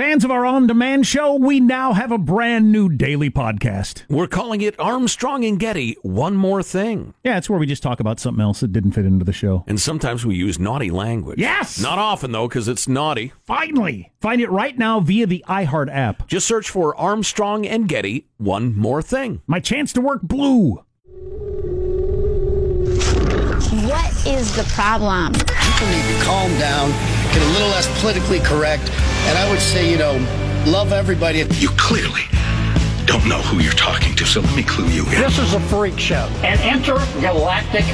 Fans of our on demand show, we now have a brand new daily podcast. We're calling it Armstrong and Getty One More Thing. Yeah, it's where we just talk about something else that didn't fit into the show. And sometimes we use naughty language. Yes! Not often, though, because it's naughty. Finally! Find it right now via the iHeart app. Just search for Armstrong and Getty One More Thing. My chance to work blue. What is the problem? People need to calm down, get a little less politically correct, and I would say, you know, love everybody. You clearly don't know who you're talking to, so let me clue you in. This is a freak show, an intergalactic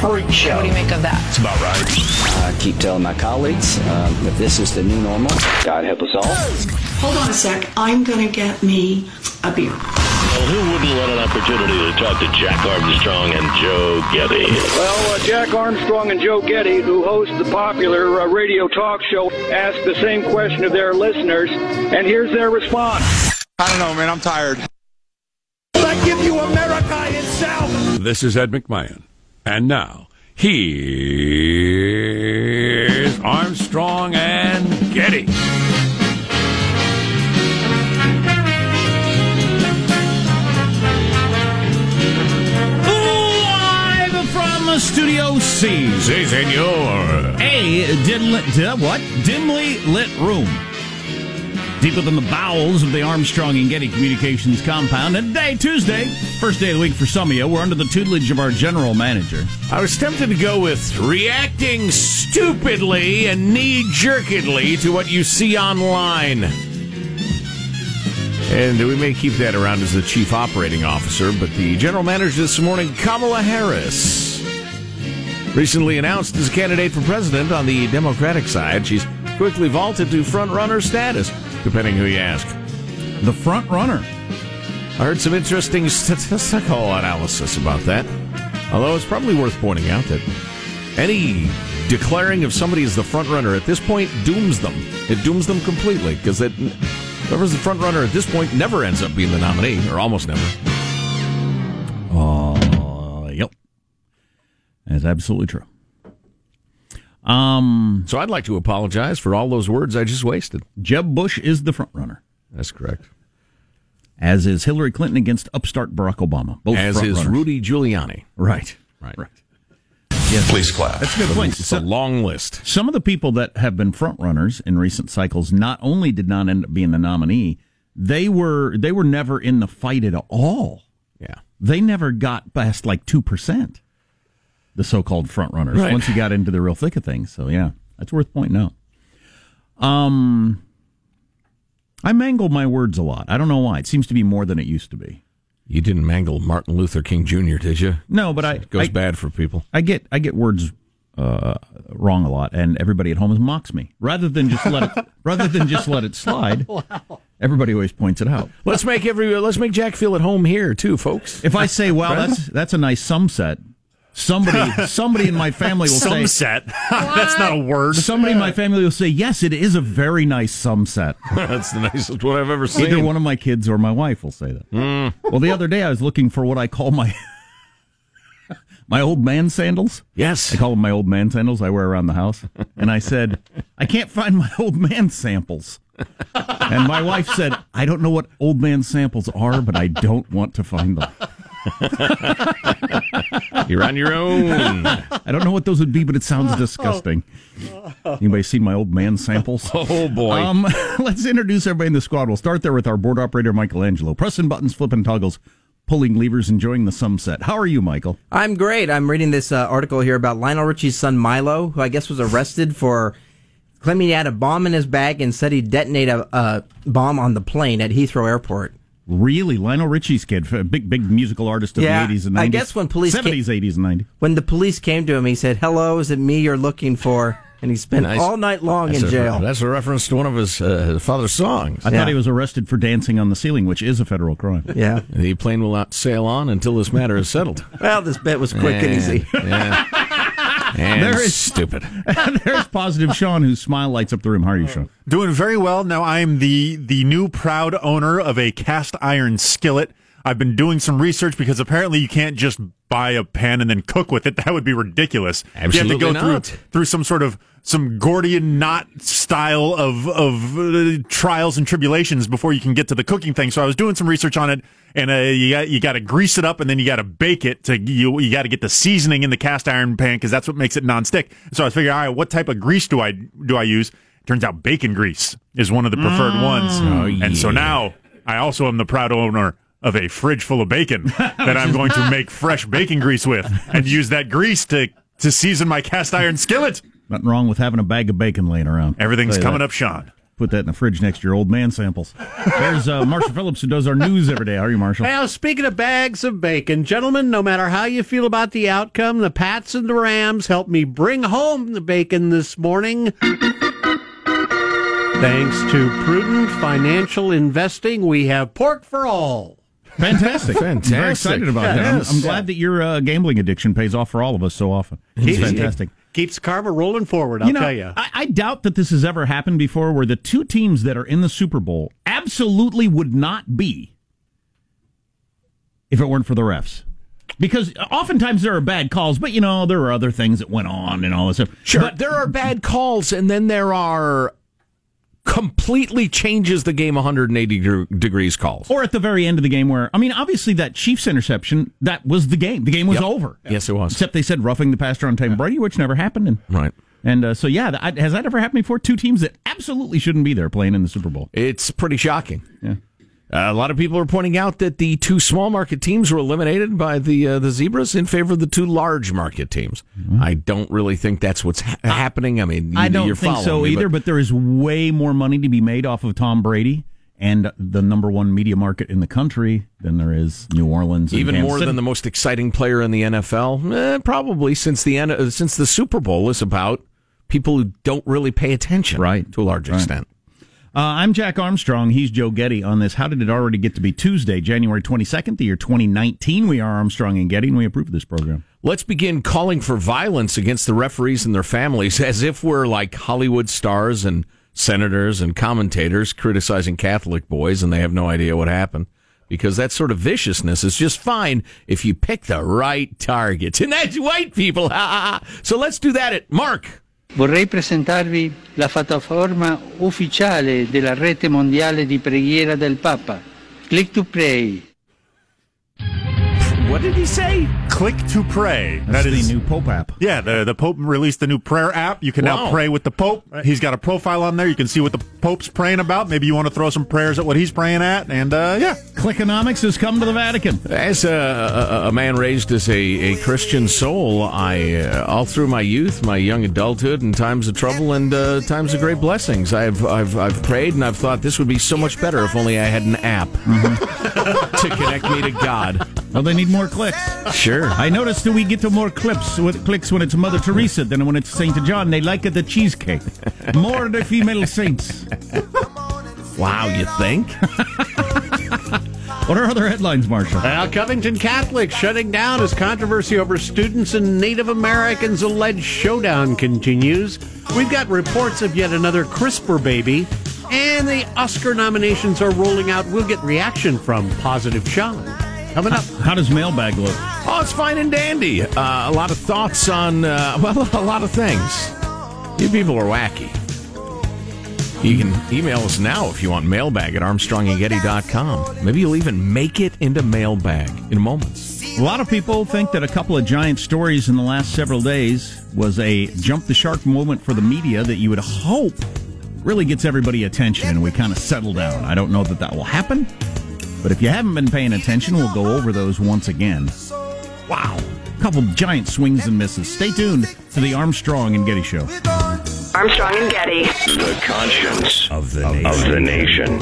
freak show. What do you make of that? It's about right. I keep telling my colleagues uh, that this is the new normal. God help us all. Hold on a sec. I'm going to get me a beer. Well, who wouldn't want an opportunity to talk to Jack Armstrong and Joe Getty? Well, uh, Jack Armstrong and Joe Getty, who host the popular uh, radio talk show, ask the same question of their listeners, and here's their response. I don't know, man. I'm tired. I give you America itself. This is Ed McMahon. And now, here's Armstrong and Getty. Live from Studio C. Si, senor. A dimly, di- what? dimly lit room. Deep within the bowels of the Armstrong and Getty Communications compound. And today, Tuesday, first day of the week for some of you, we're under the tutelage of our general manager. I was tempted to go with reacting stupidly and knee jerkedly to what you see online. And we may keep that around as the chief operating officer, but the general manager this morning, Kamala Harris, recently announced as a candidate for president on the Democratic side. She's quickly vaulted to front runner status, depending who you ask. The front runner. I heard some interesting statistical analysis about that. Although it's probably worth pointing out that any declaring of somebody as the front runner at this point dooms them. It dooms them completely because it whoever's the front runner at this point never ends up being the nominee, or almost never. Uh, yep. That's absolutely true. Um, so I'd like to apologize for all those words I just wasted. Jeb Bush is the front runner. That's correct. As is Hillary Clinton against upstart Barack Obama. Both As is runners. Rudy Giuliani. Right. Right. Right. Yes. Please clap. That's a good point. It's a long list. Some of the people that have been front runners in recent cycles not only did not end up being the nominee, they were they were never in the fight at all. Yeah. They never got past like two percent. The so-called front runners Right. once you got into the real thick of things. So yeah, that's worth pointing out. Um, I mangle my words a lot. I don't know why. It seems to be more than it used to be. You didn't mangle Martin Luther King Jr., did you? No, but I It goes I, bad for people. I get I get words uh, wrong a lot, and everybody at home mocks me rather than just let it rather than just let it slide. Everybody always points it out. Let's make every let's make Jack feel at home here too, folks. If I say, "Well, that's that's a nice sum set," somebody somebody in my family will say, Sunset. That's not a word. Somebody in my family will say, "Yes, it is a very nice sum set." That's the nicest one I've ever seen. Either one of my kids or my wife will say that. Mm. Well, the other day I was looking for what I call my my old man sandals. Yes. I call them my old man sandals I wear around the house. And I said, I can't find my old man samples. And my wife said, I don't know what old man samples are, but I don't want to find them. You're on your own. I don't know what those would be, but it sounds disgusting. Anybody seen my old man samples? Oh boy. Um, let's introduce everybody in the squad. We'll start there with our board operator, Michelangelo. Pressing buttons, flipping toggles, pulling levers, enjoying the sunset. How are you, Michael? I'm great. I'm reading this uh, article here about Lionel Richie's son Milo, who I guess was arrested for claiming he had a bomb in his bag and said he'd detonate a, a bomb on the plane at Heathrow Airport. Really, Lionel Richie's kid, a big, big musical artist of Yeah, the 80s and 90s. I guess when police 70s, 80s, and 90s. When the police came to him, he said, "Hello, is it me you're looking for?" And he spent Nice. all night long That's in a- jail. that's a reference to one of his uh, father's songs. I thought he was arrested for dancing on the ceiling, which is a federal crime. Yeah. The plane will not sail on until this matter is settled. Well, this bet was quick and easy. Yeah. And There is- stupid. There's positive Sean, whose smile lights up the room. How are you, Sean? Doing very well. Now I'm the the new proud owner of a cast iron skillet. I've been doing some research because apparently you can't just buy a pan and then cook with it. That would be ridiculous. Absolutely you have to go not. through through some sort of some Gordian knot style of of uh, trials and tribulations before you can get to the cooking thing. So I was doing some research on it, and uh, you got you got to grease it up, and then you got to bake it. To you you got to get the seasoning in the cast iron pan because that's what makes it nonstick. So I was figuring, all right, what type of grease do I do I use? Turns out bacon grease is one of the preferred ones, Oh, and so now I also am the proud owner. Of a fridge full of bacon that I'm going to make fresh bacon grease with and use that grease to to season my cast iron skillet. Nothing wrong with having a bag of bacon laying around. Everything's coming that. up, Sean. Put that in the fridge next to your old man samples. There's uh, Marshall Phillips who does our news every day. How are you, Marshall? Well, speaking of bags of bacon, gentlemen, no matter how you feel about the outcome, the Pats and the Rams helped me bring home the bacon this morning. Thanks to prudent financial investing, we have pork for all. Fantastic. Fantastic. I'm very excited about that. I'm, I'm glad that your uh, gambling addiction pays off for all of us so often. It's fantastic. Keeps karma rolling forward, I'll you know, tell you. I, I doubt that this has ever happened before where the two teams that are in the Super Bowl absolutely would not be if it weren't for the refs. Because oftentimes there are bad calls, but you know, there are other things that went on and all this stuff. Sure, But there are bad calls, and then there are completely changes the game 180 de- degrees calls. or at the very end of the game where I mean, obviously that Chiefs interception, that was the game. The game was Yep. over. Yes, it was. Except they said roughing the passer on Tom Brady, which never happened. And Right. and uh, so yeah, that, has that ever happened before? Two teams that absolutely shouldn't be there playing in the Super Bowl. It's pretty shocking. Yeah. Uh, a lot of people are pointing out that the two small market teams were eliminated by the uh, the zebras in favor of the two large market teams. I don't really think that's what's ha- happening. I mean, you, I don't you're think so me, either, but there is way more money to be made off of Tom Brady and the number one media market in the country than there is New Orleans. and even Kansas more City. than the most exciting player in the NFL. Eh, probably since the uh, since the Super Bowl is about people who don't really pay attention, Right. to a large Right. Uh, I'm Jack Armstrong. He's Joe Getty on this. How did it already get to be Tuesday, January 22nd, the year 2019? We are Armstrong and Getty, and we approve of this program. Let's begin calling for violence against the referees and their families as if we're like Hollywood stars and senators and commentators criticizing Catholic boys and they have no idea what happened. Because that sort of viciousness is just fine if you pick the right targets. And that's white people. So let's do that at Mark. Vorrei presentarvi la piattaforma ufficiale della rete mondiale di preghiera del Papa. Click to pray. What did he say? Click to pray. That's That the new Pope app. Yeah, the the Pope released the new prayer app. You can now pray with the Pope. He's got a profile on there. You can see what the Pope's praying about. Maybe you want to throw some prayers at what he's praying at, and uh, yeah, Clickonomics has come to the Vatican. As a, a, a man raised as a, a Christian soul, I uh, all through my youth, my young adulthood, and times of trouble and uh, times of great blessings, I've, I've I've prayed and I've thought this would be so much better if only I had an app to connect me to God. Well, they need more clicks. Sure. I noticed that we get to more clips with clicks when it's Mother Teresa than when it's Saint John. They like the cheesecake. More the female saints. Wow, you think? What are other headlines, Marshall? Well, Covington Catholic shutting down as controversy over students and Native Americans' alleged showdown continues. We've got reports of yet another CRISPR baby, and the Oscar nominations are rolling out. We'll get reaction from Positive Sean coming up. How does mailbag look? Oh, it's fine and dandy. Uh, a lot of thoughts on, uh, well, a lot of things. You people are wacky. You can email us now if you want mailbag at armstrongandgetty.com. Maybe you'll even make it into mailbag in moments. A lot of people think that a couple of giant stories in the last several days was a jump the shark moment for the media that you would hope really gets everybody attention and we kind of settle down. I don't know that that will happen, but if you haven't been paying attention, we'll go over those once again. Wow. A couple giant swings and misses. Stay tuned to the Armstrong and Getty Show. Armstrong and Getty. The conscience Of the of the nation.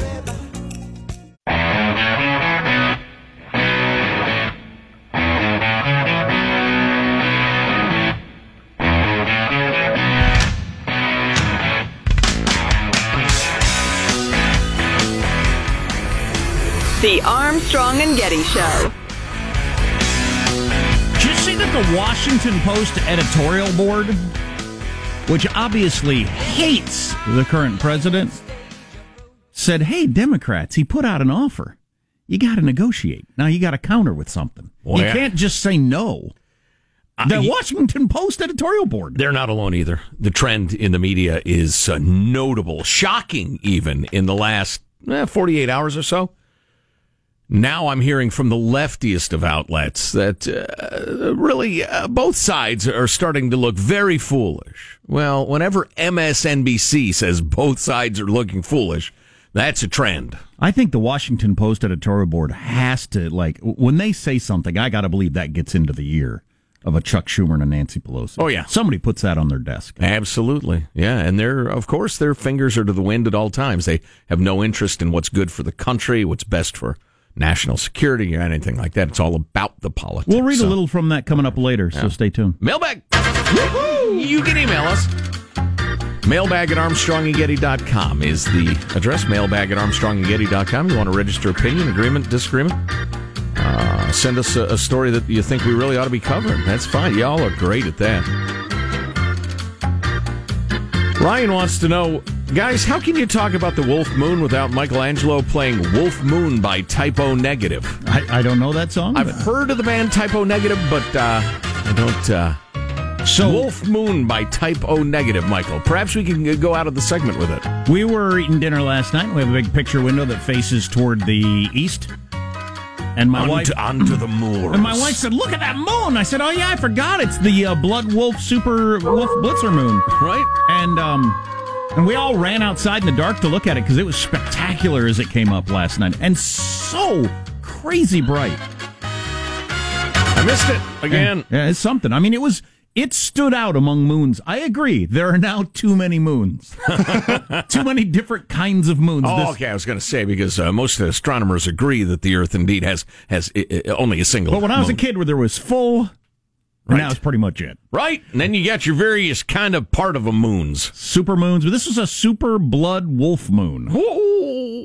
The Armstrong and Getty Show. The Washington Post editorial board, which obviously hates the current president, said, Hey, Democrats, he put out an offer. you got to negotiate. Now you got to counter with something. Well, you yeah. can't just say no. The Washington Post editorial board. They're not alone either. The trend in the media is uh, notable, shocking, even in the last eh, 48 hours or so. Now I'm hearing from the leftiest of outlets that uh, really uh, both sides are starting to look very foolish. Well, whenever MSNBC says both sides are looking foolish, that's a trend. I think the Washington Post editorial board has to like when they say something. I got to believe that gets into the ear of a Chuck Schumer and a Nancy Pelosi. Oh, yeah. somebody puts that on their desk. Absolutely. Yeah. And they're, of course, their fingers are to the wind at all times. They have no interest in what's good for the country, what's best for national security, or anything like that. It's all about the politics. We'll read So- a little from that coming up later, so stay tuned. Mailbag. You can email us. Mailbag at ArmstrongandGetty.com is the address. Mailbag at ArmstrongandGetty.com. You want to register opinion, agreement, disagreement? Uh, send us a, a story that you think we really ought to be covering. That's fine. Y'all are great at that. Ryan wants to know, guys, how can you talk about the Wolf Moon without Michelangelo playing Wolf Moon by Type O Negative? I, I don't know that song. I've heard of the band Type O Negative, but uh, I don't. Uh, So- Wolf Moon by Type O Negative, Michael. Perhaps we can go out of the segment with it. We were eating dinner last night. We have a big picture window that faces toward the east. And my onto, wife onto the moors. and my wife said, "Look at that moon." I said, "Oh yeah, I forgot. It's the uh, Blood Wolf Super Wolf Blitzer moon." right? And um, and we all ran outside in the dark to look at it because it was spectacular as it came up last night, and so crazy bright. I missed it again. Yeah, it's something. I mean, it was. It stood out among moons. I agree. There are now too many moons. too many different kinds of moons. Oh, This- okay. I was going to say because uh, most astronomers agree that the Earth indeed has has uh, only a single. But when I was a kid, where there was full, Right. that was pretty much it. right? And then you got your various kind of part of a moons. Super moons, but this was a super blood wolf moon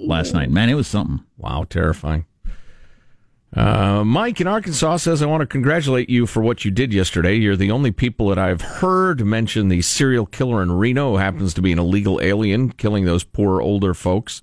last night. Man, it was something. Wow, terrifying. Uh, Mike in Arkansas says, I want to congratulate you for what you did yesterday. You're the only people that I've heard mention the serial killer in Reno who happens to be an illegal alien killing those poor older folks.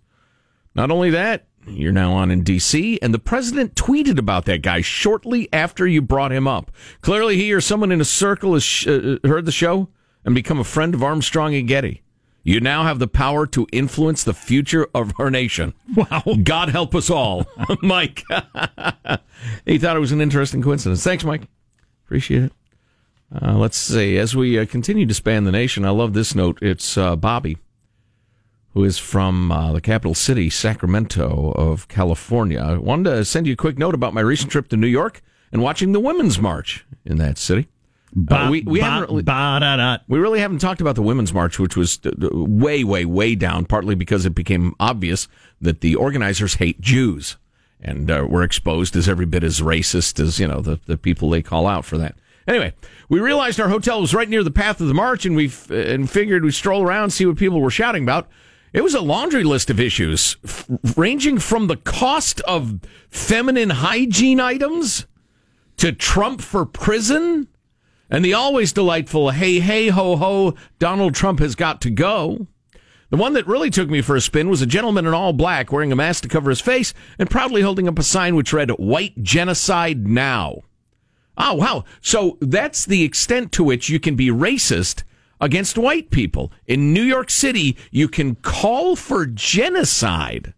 Not only that, you're now on in D.C., and the president tweeted about that guy shortly after you brought him up. Clearly, he or someone in a circle has sh- uh, heard the show and become a friend of Armstrong and Getty. You now have the power to influence the future of our nation. Wow. God help us all, Mike. he thought it was an interesting coincidence. Thanks, Mike. Appreciate it. Uh, let's see. As we uh, continue to span the nation, I love this note. It's uh, Bobby, who is from uh, the capital city, Sacramento of California. I wanted to send you a quick note about my recent trip to New York and watching the Women's March in that city. Uh, we we Ba- haven't really, ba-da-da. we really haven't talked about the Women's March, which was uh, uh, way, way, way down, partly because it became obvious that the organizers hate Jews and uh, were exposed as every bit as racist as, you know, the, the people they call out for that. Anyway, we realized our hotel was right near the path of the march and we f- and figured we'd stroll around, see what people were shouting about. It was a laundry list of issues, f- ranging from the cost of feminine hygiene items to Trump for prison and the always delightful hey, hey, ho, ho, Donald Trump has got to go. The one that really took me for a spin was a gentleman in all black wearing a mask to cover his face and proudly holding up a sign which read, White Genocide Now. Oh, wow. So that's the extent to which you can be racist against white people. In New York City, you can call for genocide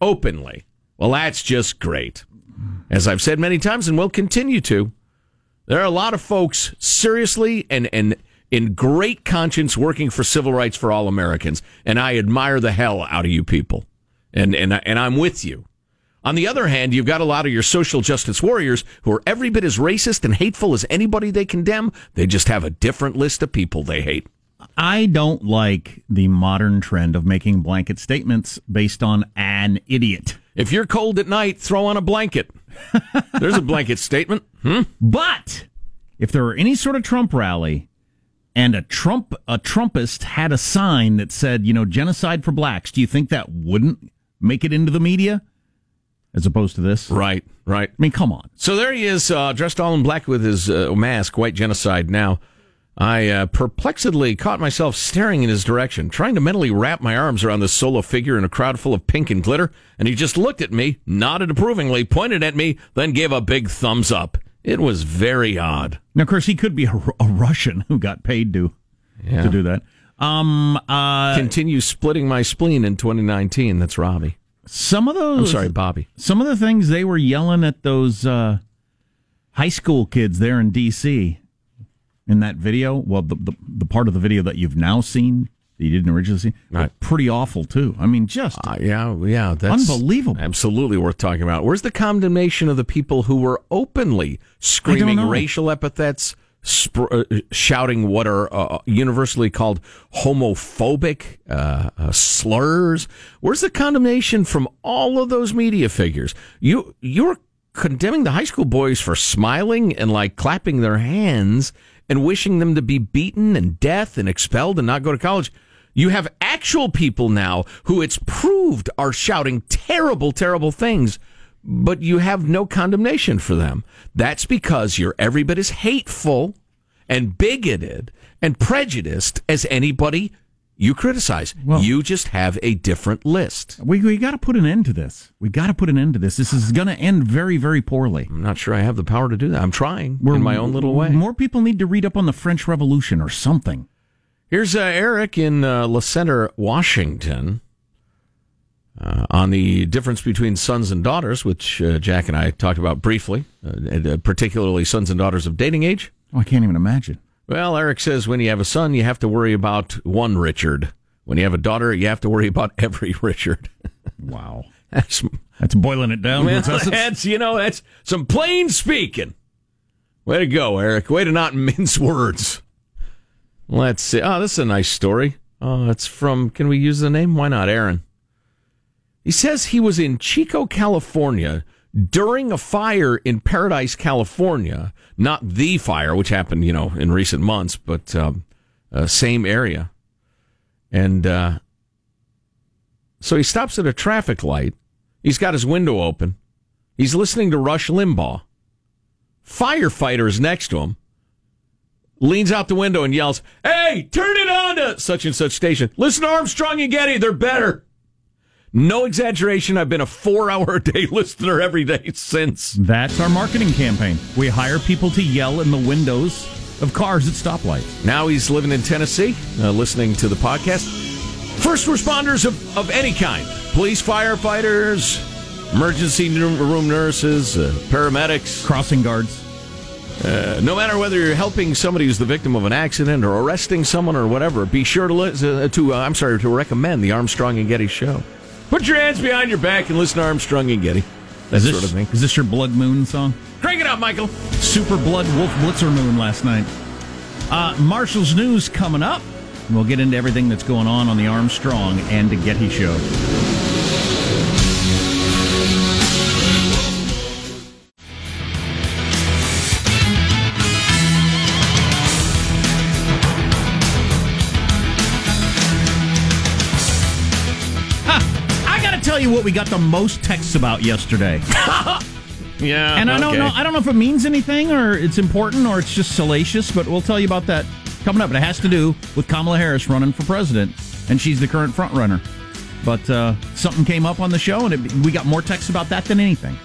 openly. Well, that's just great. As I've said many times and will continue to, there are a lot of folks seriously and, and in great conscience working for civil rights for all Americans, and I admire the hell out of you people. And, and, and I'm with you. On the other hand, you've got a lot of your social justice warriors who are every bit as racist and hateful as anybody they condemn. They just have a different list of people they hate. I don't like the modern trend of making blanket statements based on an idiot. If you're cold at night, throw on a blanket. There's a blanket statement. Hmm? But if there were any sort of Trump rally and a Trump a Trumpist had a sign that said, you know, genocide for blacks, do you think that wouldn't make it into the media as opposed to this? Right, right. I mean, come on. So there he is, uh, dressed all in black with his uh, mask, white genocide now. I uh, perplexedly caught myself staring in his direction, trying to mentally wrap my arms around this solo figure in a crowd full of pink and glitter, and he just looked at me, nodded approvingly, pointed at me, then gave a big thumbs up. It was very odd. Now, of course, he could be a, a Russian who got paid to Yeah. to do that. Um, uh, Continue splitting my spleen in 2019. That's Robbie. Some of those. I'm sorry, Bobby. Some of the things they were yelling at those uh, high school kids there in D.C. in that video. Well, the, the the part of the video that you've now seen that you didn't originally see, Right. pretty awful too. I mean, just Uh, yeah, yeah, that's Unbelievable. Absolutely worth talking about. Where's the condemnation of the people who were openly screaming racial epithets, sp- uh, shouting what are uh, universally called homophobic uh, uh, slurs? Where's the condemnation from all of those media figures? You you're condemning the high school boys for smiling and like clapping their hands and wishing them to be beaten and death and expelled and not go to college. You have actual people now who it's proved are shouting terrible, terrible things, but you have no condemnation for them. That's because you're every bit as hateful and bigoted and prejudiced as anybody you criticize. you just have a different list. we we got to put an end to this. We got to put an end to this. This is going to end very very poorly. I'm not sure I have the power to do that. I'm trying in my own little way. More people need to read up on the French Revolution or something. Here's uh, Eric in uh, La Center, Washington, uh, on the difference between sons and daughters, which uh, Jack and I talked about briefly, uh, uh, particularly sons and daughters of dating age. Oh, I can't even imagine. Well, Eric says when you have a son, you have to worry about one Richard. When you have a daughter, you have to worry about every Richard. Wow, that's that's boiling it down. That's- that's you know that's some plain speaking. Way to go, Eric. Way to not mince words. Let's see. Oh, this is a nice story. Oh, it's from. Can we use the name? Why not, Aaron? He says he was in Chico, California during a fire in Paradise, California. Not the fire, which happened, you know, in recent months, but um, uh, same area. And uh, so he stops at a traffic light. He's got his window open. He's listening to Rush Limbaugh. Firefighter is next to him. Leans out the window and yells, Hey, turn it on to such and such station. Listen to Armstrong and Getty. They're better. No exaggeration. I've been a four hour a day listener every day since. That's our marketing campaign. We hire people to yell in the windows of cars at stoplights. Now he's living in Tennessee, uh, listening to the podcast. First responders of, of any kind police, firefighters, emergency room nurses, uh, paramedics, crossing guards. Uh, no matter whether you're helping somebody who's the victim of an accident or arresting someone or whatever, be sure to, li- uh, to uh, I'm sorry, to recommend the Armstrong and Getty show. Put your hands behind your back and listen to Armstrong and Getty. That Is this, sort of thing. Is this your Blood Moon song? Crank it up, Michael. Super Blood Wolf Blitzer Moon last night. Uh, Marshall's news coming up. We'll get into everything that's going on on the Armstrong and the Getty show. You what we got the most texts about yesterday. Yeah, and I don't know. I don't know if it means anything or it's important or it's just salacious, but we'll tell you about that coming up. It has to do with Kamala Harris running for president, and she's the current front runner. But uh, something came up on the show, and it, we got more texts about that than anything.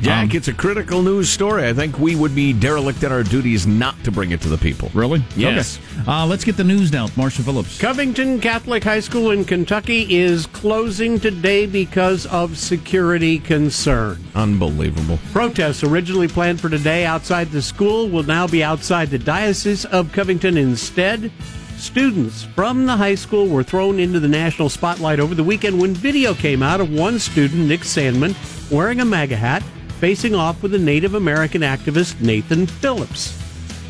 Jack, Um, it's a critical news story. I think we would be derelict in our duties not to bring it to the people. Really? Yes. Okay. Uh, let's get the news now Marshall Phillips. Covington Catholic High School in Kentucky is closing today because of security concern. Unbelievable. Protests originally planned for today outside the school will now be outside the Diocese of Covington instead. Students from the high school were thrown into the national spotlight over the weekend when video came out of one student, Nick Sandmann, wearing a MAGA hat, facing off with a Native American activist, Nathan Phillips.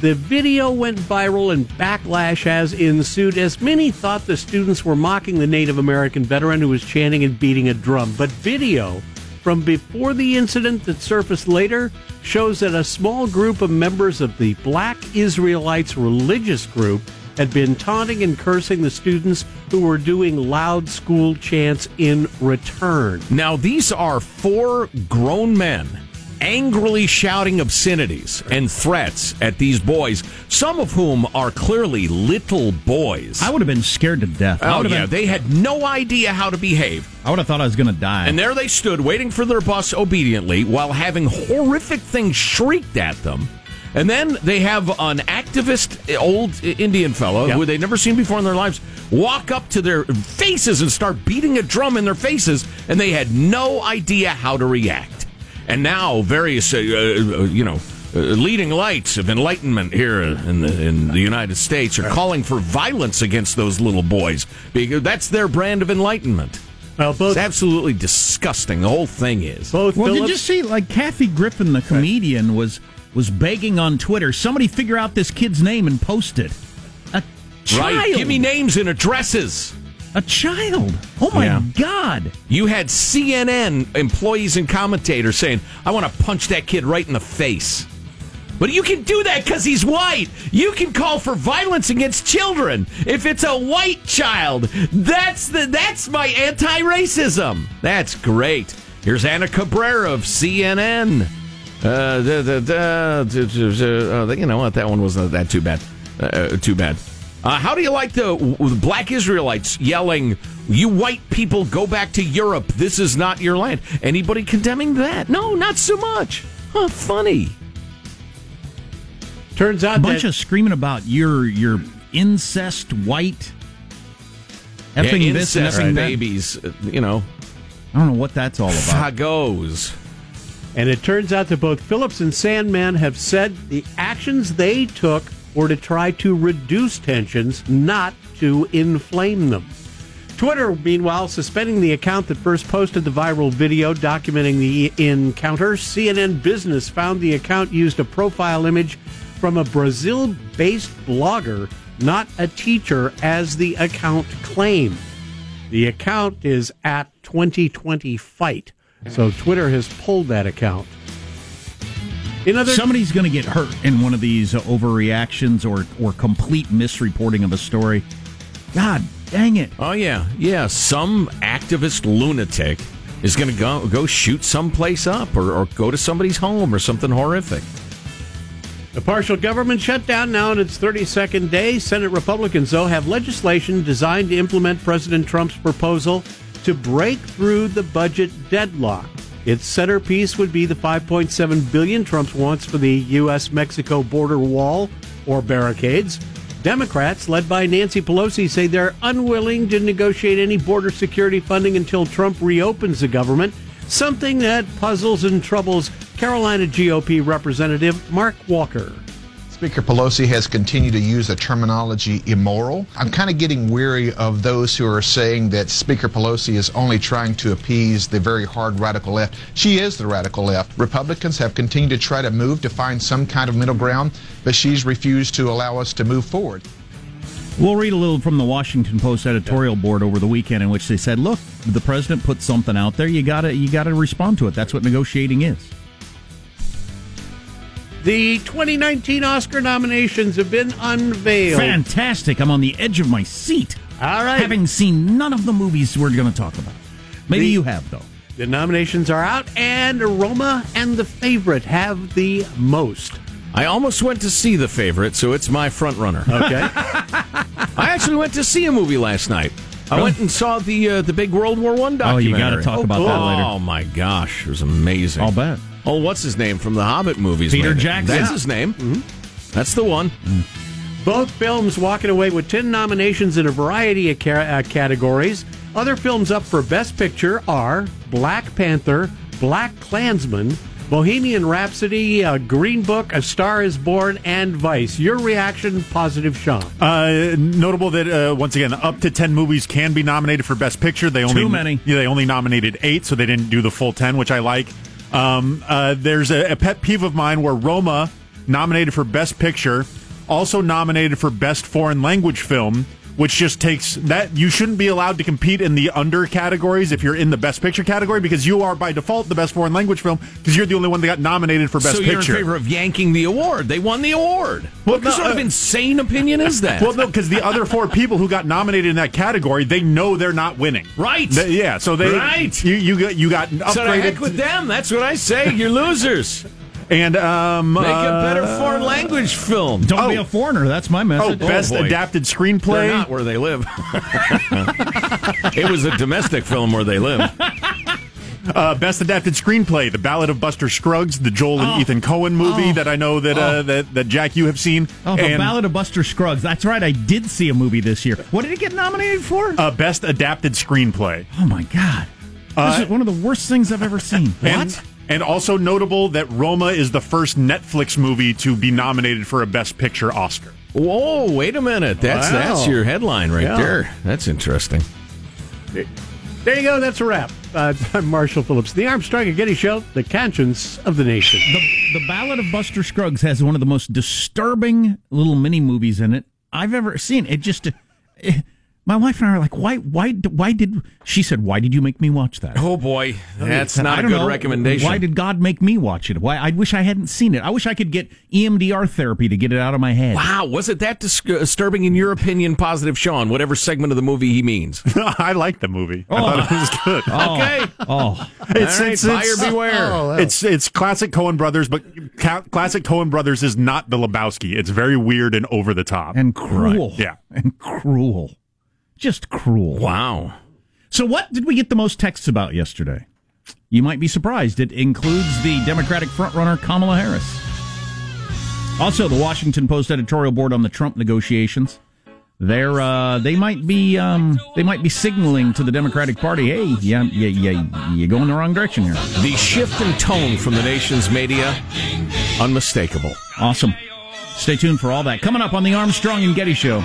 The video went viral and backlash has ensued as many thought the students were mocking the Native American veteran who was chanting and beating a drum. But video from before the incident that surfaced later shows that a small group of members of the Black Israelites religious group had been taunting and cursing the students who were doing loud school chants in return. Now, these are four grown men angrily shouting obscenities and threats at these boys, some of whom are clearly little boys. I would have been scared to death. Oh, yeah, been, they had no idea how to behave. I would have thought I was going to die. And there they stood, waiting for their bus obediently, while having horrific things shrieked at them. And then they have an activist, old Indian fellow Yep. who they'd never seen before in their lives walk up to their faces and start beating a drum in their faces, and they had no idea how to react. And now various, uh, uh, you know, uh, leading lights of enlightenment here in the, in the United States are calling for violence against those little boys because that's their brand of enlightenment. Well, both It's absolutely disgusting. The whole thing is. both well, did you see? Like Kathy Griffin, the comedian, was was begging on Twitter. Somebody figure out this kid's name and post it. A child. Right. Give me names and addresses. a child. Oh my Yeah. god. You had CNN employees and commentators saying, I want to punch that kid right in the face. But you can do that because he's white. You can call for violence against children if it's a white child. That's the that's my anti-racism. That's great. Here's Ana Cabrera of CNN. Uh, da, da, da, da, da, da, uh, you know what? That one wasn't that too bad. Uh, too bad. Uh, how do you like the, the black Israelites yelling, "You white people, go back to Europe. This is not your land"? Anybody condemning that? No, not so much. Huh, funny. turns out A bunch that of screaming about your your incest white. Effing yeah, this and incest effing that. babies. uh, You know, I don't know what that's all about. fagos. And it turns out that both Phillips and Sandmann have said the actions they took were to try to reduce tensions, not to inflame them. Twitter, meanwhile, suspending the account that first posted the viral video documenting the encounter. CNN Business found the account used a profile image from a Brazil based blogger, not a teacher, as the account claimed. The account is at 2020 Fight. So Twitter has pulled that account. In other Somebody's going to get hurt in one of these uh, overreactions or or complete misreporting of a story. God dang it! Oh yeah, yeah. Some activist lunatic is going to go go shoot someplace up or, or go to somebody's home or something horrific. The partial government shutdown now in its 32nd day. Senate Republicans, though, have legislation designed to implement President Trump's proposal to break through the budget deadlock. Its centerpiece would be the 5.7 billion Trump wants for the U.S.-Mexico border wall or barricades. Democrats, led by Nancy Pelosi, say they're unwilling to negotiate any border security funding until Trump reopens the government, something that puzzles and troubles Carolina GOP Representative Mark Walker. Speaker Pelosi has continued to use the terminology immoral. I'm kind of getting weary of those who are saying that Speaker Pelosi is only trying to appease the very hard radical left. She is the radical left. Republicans have continued to try to move to find some kind of middle ground, but she's refused to allow us to move forward. We'll read a little from the Washington Post editorial board over the weekend in which they said, "Look, the president put something out there. You gotta you gotta respond to it. That's what negotiating is." The 2019 Oscar nominations have been unveiled. Fantastic! I'm on the edge of my seat. All right. having seen none of the movies we're going to talk about. Maybe The- you have though. The nominations are out, and Roma and The Favorite have the most. I almost went to see the favorite, so it's my front runner. Okay. I actually went to see a movie last night. I went and saw the uh, the big World War One documentary. Oh, you got to talk Oh, about cool. that later. Oh my gosh, it was amazing. I'll bet. Oh, what's his name from the Hobbit movies? Peter maybe? Jackson. That's his name. That's the one. Both films walking away with 10 nominations in a variety of ca- uh, categories. Other films up for Best Picture are Black Panther, Black Klansman, Bohemian Rhapsody, uh, Green Book, A Star is Born, and Vice. Your reaction, positive, Sean. Uh, notable that uh, once again, up to ten movies can be nominated for Best Picture. They only Too many. Yeah, they only nominated eight, so they didn't do the full ten, which I like. Um, uh, there's a, a pet peeve of mine where Roma nominated for Best Picture, also nominated for Best Foreign Language Film, which just takes that you shouldn't be allowed to compete in the under categories if you're in the best picture category because you are by default the best foreign language film because you're the only one that got nominated for best so picture. you're in favor of yanking the award. They won the award. Well, what no, sort of uh, insane opinion is that? Well, no, because the other four people who got nominated in that category, they know they're not winning. Right. They- yeah. So they Right. You you got you got upgraded. so the heck with them. That's what I say. You're losers. And um, Make a better uh, foreign language film. Don't Oh. be a foreigner. That's my message. Oh, best boy. adapted They're screenplay. not where they live. it was a domestic film where they live. Uh, best adapted screenplay: The Ballad of Buster Scruggs, the Joel and Oh. Ethan Coen movie Oh. that I know that uh, Oh. that that Jack you have seen. Oh, the and Ballad of Buster Scruggs. That's right. I did see a movie this year. What did it get nominated for? uh, best adapted screenplay. oh my god! Uh, this is one of the worst things I've ever seen. And, and also notable that Roma is the first Netflix movie to be nominated for a Best Picture Oscar. Whoa, wait a minute. That's Wow. that's your headline right Yeah. there. That's interesting. There you go. That's a wrap. Uh, I'm Marshall Phillips, the Armstrong and Getty Show, the conscience of the nation. The, the Ballad of Buster Scruggs has one of the most disturbing little mini movies in it I've ever seen. It just, eh, my wife and I are like, why, why, why did she said, why did you make me watch that? Oh boy, that's not I a good know. recommendation. Why did God make me watch it? Why? I wish I hadn't seen it. I wish I could get EMDR therapy to get it out of my head. Wow, was it that dis- uh, disturbing in your opinion, positive Sean, whatever segment of the movie he means? I like the movie. I thought it was oh. good. Oh. Okay. Oh, It's, All right, it's, buyer it's- beware. Oh, it's it's classic Coen Brothers, but ca- classic Coen Brothers is not the Lebowski. It's very weird and over the top and cruel. Right, yeah. and cruel, just cruel. Wow. So, what did we get the most texts about yesterday? You might be surprised. It includes the Democratic frontrunner Kamala Harris. Also, the Washington Post editorial board on the Trump negotiations. They're uh, they might be um, they might be signaling to the Democratic Party, hey, yeah, yeah, yeah, you're going the wrong direction here. The shift in tone from the nation's media, unmistakable. Awesome. Stay tuned for all that coming up on the Armstrong and Getty Show.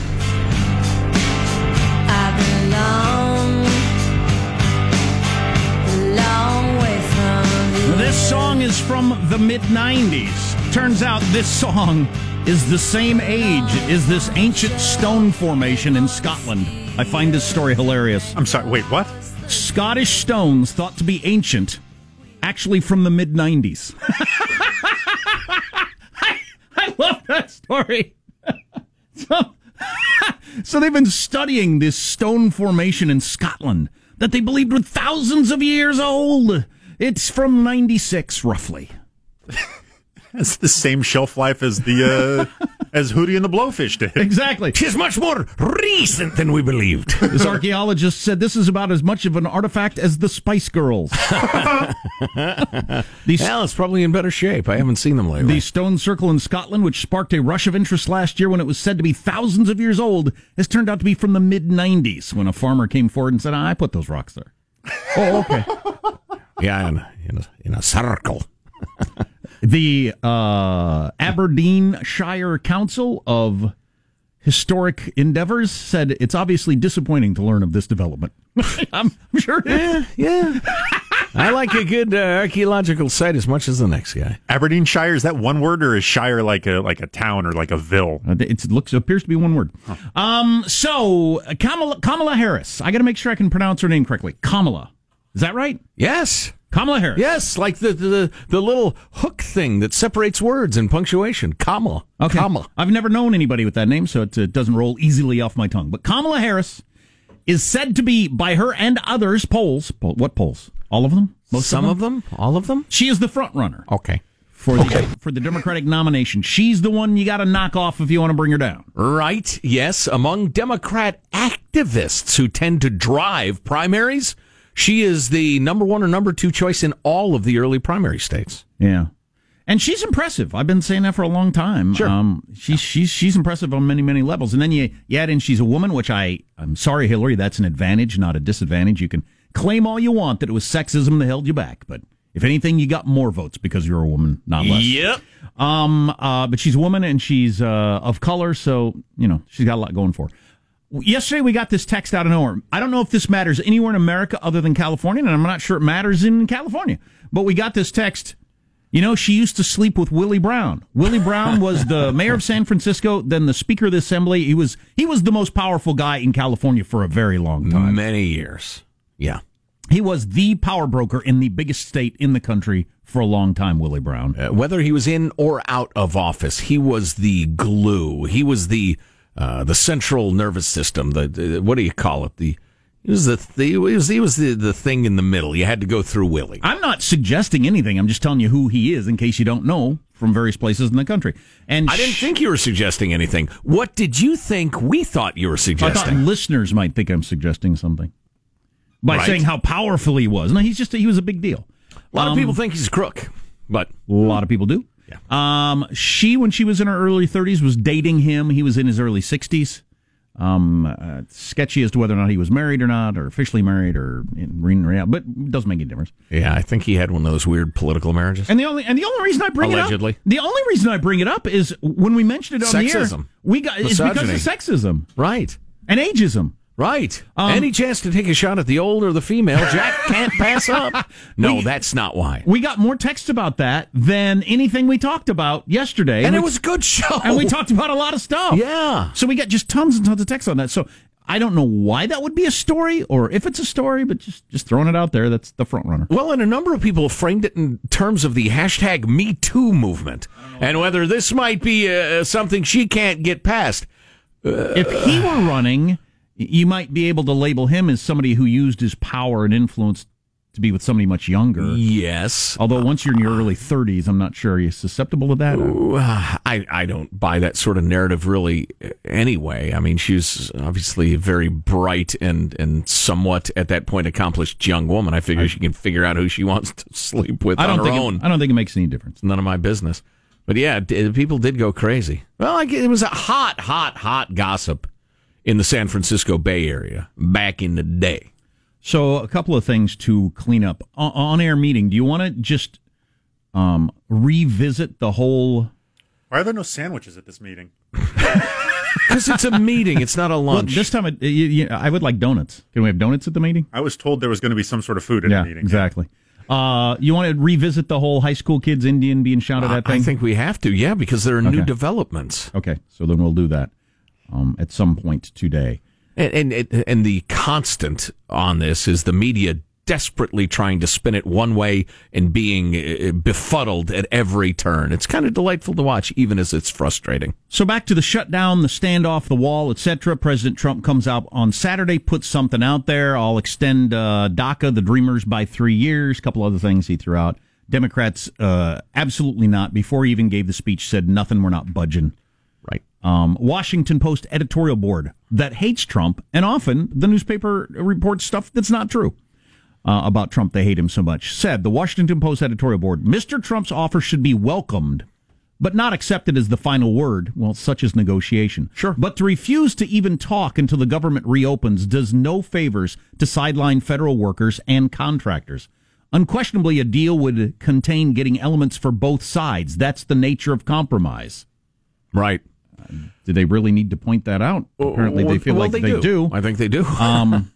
This song is from the mid 90s. Turns out this song is the same age as this ancient stone formation in Scotland. I find this story hilarious. I'm sorry. Wait, what? Scottish stones thought to be ancient, actually from the mid 90s. I, I love that story. so, so they've been studying this stone formation in Scotland that they believed was thousands of years old. It's from 96, roughly. It's the same shelf life as the uh, as Hootie and the Blowfish did. Exactly. Tis much more recent than we believed. This archaeologist said this is about as much of an artifact as the Spice Girls. These- Well, it's probably in better shape. I haven't seen them lately. The stone circle in Scotland, which sparked a rush of interest last year when it was said to be thousands of years old, has turned out to be from the mid 90s when a farmer came forward and said, "Ah, I put those rocks there. oh, okay. yeah, in, in, a, in a circle. The uh, Aberdeen Shire Council of Historic Endeavors said it's obviously disappointing to learn of this development. I'm sure it is. Yeah. I like a good uh, archaeological site as much as the next guy. Aberdeenshire is that one word or is Shire like a like a town or like a ville? Uh, It looks appears to be one word. Um, so Kamala Kamala Harris. I got to make sure I can pronounce her name correctly. Kamala. Is that right? Yes. Kamala Harris. Yes, like the, the the little hook thing that separates words and punctuation. Comma. Okay. Comma. I've never known anybody with that name, so it uh, doesn't roll easily off my tongue. But Kamala Harris is said to be, by her and others, polls. Poll, what polls? All of them? Most Some of of them? All of them? She is the front runner Okay. for the for the Democratic nomination. She's the one you got to knock off if you want to bring her down. Right. Yes. Among Democrat activists who tend to drive primaries, she is the number one or number two choice in all of the early primary states. Yeah. And she's impressive. I've been saying that for a long time. Sure. Um, she's she's she's impressive on many many levels. And then you, you add in she's a woman, which I I'm sorry, Hillary, that's an advantage, not a disadvantage. You can claim all you want that it was sexism that held you back, but if anything, you got more votes because you're a woman, not less. Yep. Um. Uh. But she's a woman and she's uh of color, so you know she's got a lot going for. her. Yesterday we got this text out of nowhere. I don't know if this matters anywhere in America other than California, and I'm not sure it matters in California. But we got this text. You know, she used to sleep with Willie Brown. Willie Brown was the mayor of San Francisco, then the Speaker of the Assembly. He was he was the most powerful guy in California for a very long time. Many years. Yeah. He was the power broker in the biggest state in the country for a long time, Willie Brown. Uh, whether he was in or out of office, he was the glue. He was the uh, the central nervous system. The, the what do you call it? The he was the, the he was he was the, the thing in the middle. You had to go through Willie. I'm not suggesting anything. I'm just telling you who he is in case you don't know from various places in the country. And I didn't think you were suggesting anything. What did you think we thought you were suggesting? I thought listeners might think I'm suggesting something by Right. saying how powerful he was. No, he's just he was a big deal. A lot Um, of people think he's a crook, but A lot of people do. Yeah. Um, she, when she was in her early 30s, was dating him. He was in his early 60s. Um, uh, sketchy as to whether or not he was married or not, or officially married, or in in reality, but it doesn't make any difference. yeah, I think he had one of those weird political marriages. And the only and the only reason I bring Allegedly. it up, the only reason I bring it up is when we mentioned it on the air, we got it's because of sexism right, and ageism. Right. Um, Any chance to take a shot at the old or the female, Jack can't pass up. No, We- that's not why. We got more text about that than anything we talked about yesterday, And it we- was a good show. and we talked about a lot of stuff. Yeah. So we got just tons and tons of text on that. So I don't know why that would be a story or if it's a story, but just just throwing it out there. That's the front runner. Well, and a number of people framed it in terms of the hashtag Me Too movement, and whether this might be uh, something she can't get past. if he were running, you might be able to label him as somebody who used his power and influence to be with somebody much younger. Yes, Although once you're in your early 30s, I'm not sure. Are susceptible to that? Ooh, I I don't buy that sort of narrative really. uh, Anyway, I mean, she's obviously a very bright and and somewhat at that point accomplished young woman. I figure she can figure out who she wants to sleep with I don't on her own. It, I don't think it makes any difference. none of my business. But yeah, d- people did go crazy. Well, I it was a hot, hot, hot gossip in the San Francisco Bay Area back in the day. So a couple of things to clean up on air meeting. Do you want to just um, revisit the whole? Why are there no sandwiches at this meeting? Because it's a meeting, it's not a Well, lunch. this time, it, you, you, I would like donuts. Can we have donuts at the meeting? I was told there was going to be some sort of food at yeah, the meeting. exactly. Uh, you want to revisit the whole high school kids Indian being shouted at thing? I think we have to, yeah, because there are new developments. Okay, so then we'll do that um, at some point today. And, and and the constant on this is the media desperately trying to spin it one way and being uh, befuddled at every turn. It's kind of delightful to watch, even as it's frustrating. So back to the shutdown, the standoff, the wall, etc. President Trump comes out on Saturday, puts something out there. I'll extend uh, DACA, the Dreamers, by three years. A couple other things he threw out. Democrats, uh, absolutely not. Before he even gave the speech, said nothing. We're not budging. Um, Washington Post editorial board that hates Trump, and often the newspaper reports stuff that's not true uh, about Trump. They hate him so much. Said the Washington Post editorial board, Mr. Trump's offer should be welcomed, but not accepted as the final word. Well, such is negotiation. Sure. But to refuse to even talk until the government reopens does no favors to sideline federal workers and contractors. Unquestionably, a deal would contain getting elements for both sides. That's the nature of compromise. Right. Do they really need to point that out? Apparently, they feel Well, like they, do. I think they do. Um,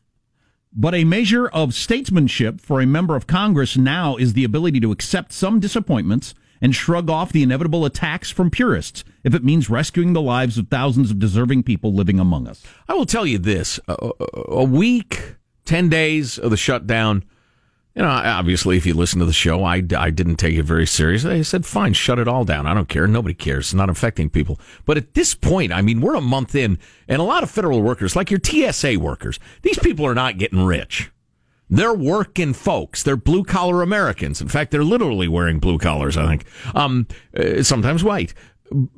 but a measure of statesmanship for a member of Congress now is the ability to accept some disappointments and shrug off the inevitable attacks from purists if it means rescuing the lives of thousands of deserving people living among us. I will tell you this: a, a week, ten days of the shutdown. You know, obviously, if you listen to the show, I, I didn't take it very seriously. I said, fine, shut it all down. I don't care. Nobody cares. It's not affecting people. But at this point, I mean, we're a month in, and a lot of federal workers, like your TSA workers, these people are not getting rich. They're working folks. They're blue collar Americans. In fact, they're literally wearing blue collars, I think. Um, uh, sometimes white.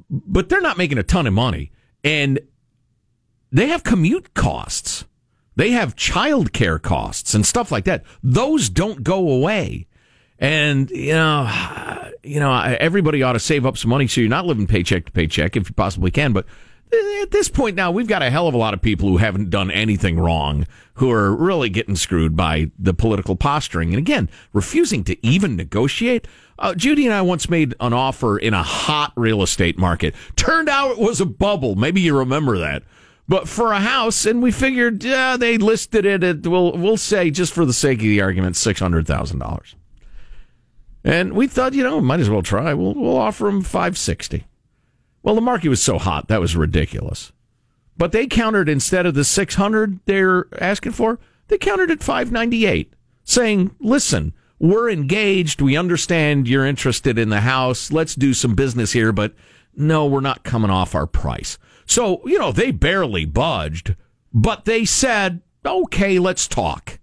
But they're not making a ton of money. And they have commute costs. They have child care costs and stuff like that. Those don't go away. And you know, you know, everybody ought to save up some money so you're not living paycheck to paycheck if you possibly can. But at this point now, we've got a hell of a lot of people who haven't done anything wrong who are really getting screwed by the political posturing. And again, refusing to even negotiate. Uh, Judy and I once made an offer in a hot real estate market. Turned out it was a bubble. Maybe you remember that. But for a house, and we figured yeah, they listed it at we'll we'll say just for the sake of the argument, six hundred thousand dollars. And we thought, you know, might as well try. We'll we'll offer them five sixty. Well, the market was so hot that was ridiculous. But they countered instead of the six hundred they're asking for, they countered at five ninety eight, saying, "Listen, we're engaged. We understand you're interested in the house. Let's do some business here, but no, we're not coming off our price." So, you know, they barely budged, but they said, okay, let's talk.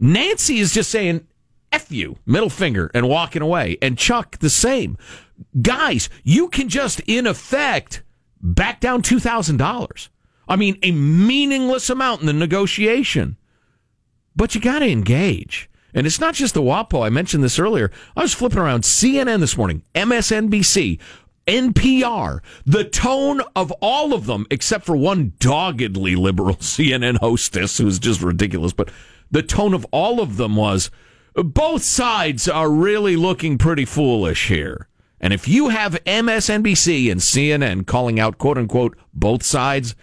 Nancy is just saying, F you, middle finger, and walking away. And Chuck, the same. Guys, you can just, in effect, back down $2,000. I mean, a meaningless amount in the negotiation. But you got to engage. And it's not just the WAPO. I mentioned this earlier. I was flipping around CNN this morning, MSNBC, NPR, the tone of all of them, except for one doggedly liberal CNN hostess who's just ridiculous, but the tone of all of them was both sides are really looking pretty foolish here. And if you have MSNBC and CNN calling out quote unquote both sides,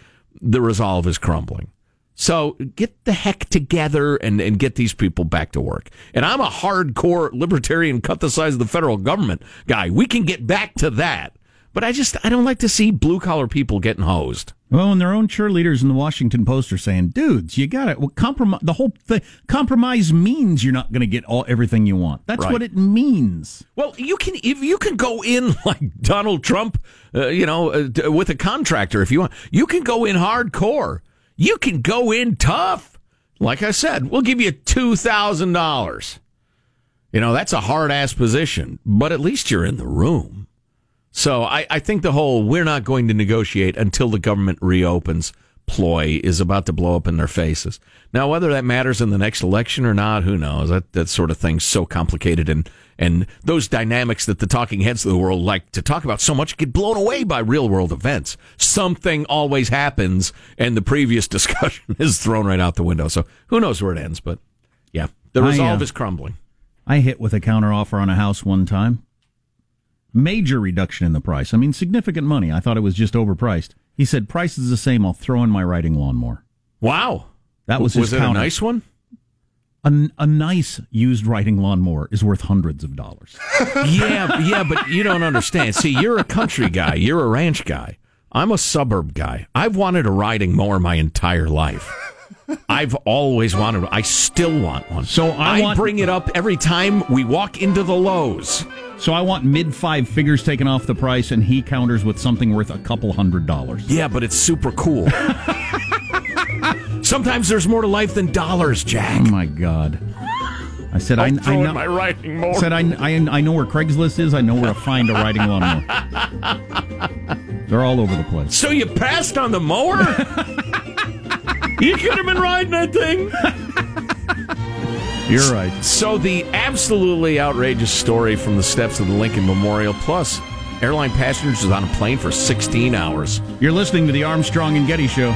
the resolve is crumbling. So get the heck together and, and get these people back to work. And I'm a hardcore libertarian, cut the size of the federal government guy. We can get back to that. But I just, I don't like to see blue collar people getting hosed. Well, and their own cheerleaders in the Washington Post are saying, dudes, you got it. Well, compromise, the whole thing, compromise means you're not going to get all everything you want. That's right. what it means. Well, you can, if you can go in like Donald Trump, uh, you know, uh, with a contractor, if you want, you can go in hardcore you can go in tough. Like I said, we'll give you $2,000. You know, that's a hard ass position, but at least you're in the room. So I, I think the whole we're not going to negotiate until the government reopens ploy is about to blow up in their faces. Now, whether that matters in the next election or not, who knows? That that sort of thing's so complicated, and and those dynamics that the talking heads of the world like to talk about so much get blown away by real world events. Something always happens, and the previous discussion is thrown right out the window. So who knows where it ends? But yeah, the resolve I, uh, is crumbling. I hit with a counteroffer on a house one time. Major reduction in the price. I mean, significant money. I thought it was just overpriced. He said, "Price is the same. I'll throw in my riding lawnmower." Wow, that was was it a nice one. A, a nice used riding lawnmower is worth hundreds of dollars. yeah, yeah, but you don't understand. See, you're a country guy. You're a ranch guy. I'm a suburb guy. I've wanted a riding mower my entire life. I've always wanted. I still want one. So I, I want, bring it up every time we walk into the Lowe's. So I want mid five figures taken off the price, and he counters with something worth a couple hundred dollars. Yeah, but it's super cool. Sometimes there's more to life than dollars, Jack. Oh my God. I said, I, I know. My riding mower. said, I, I, I know where Craigslist is. I know where to find a riding lawnmower. They're all over the place. So you passed on the mower? You could have been riding that thing. You're right. So the absolutely outrageous story from the steps of the Lincoln Memorial, plus airline passengers was on a plane for 16 hours. You're listening to the Armstrong and Getty Show.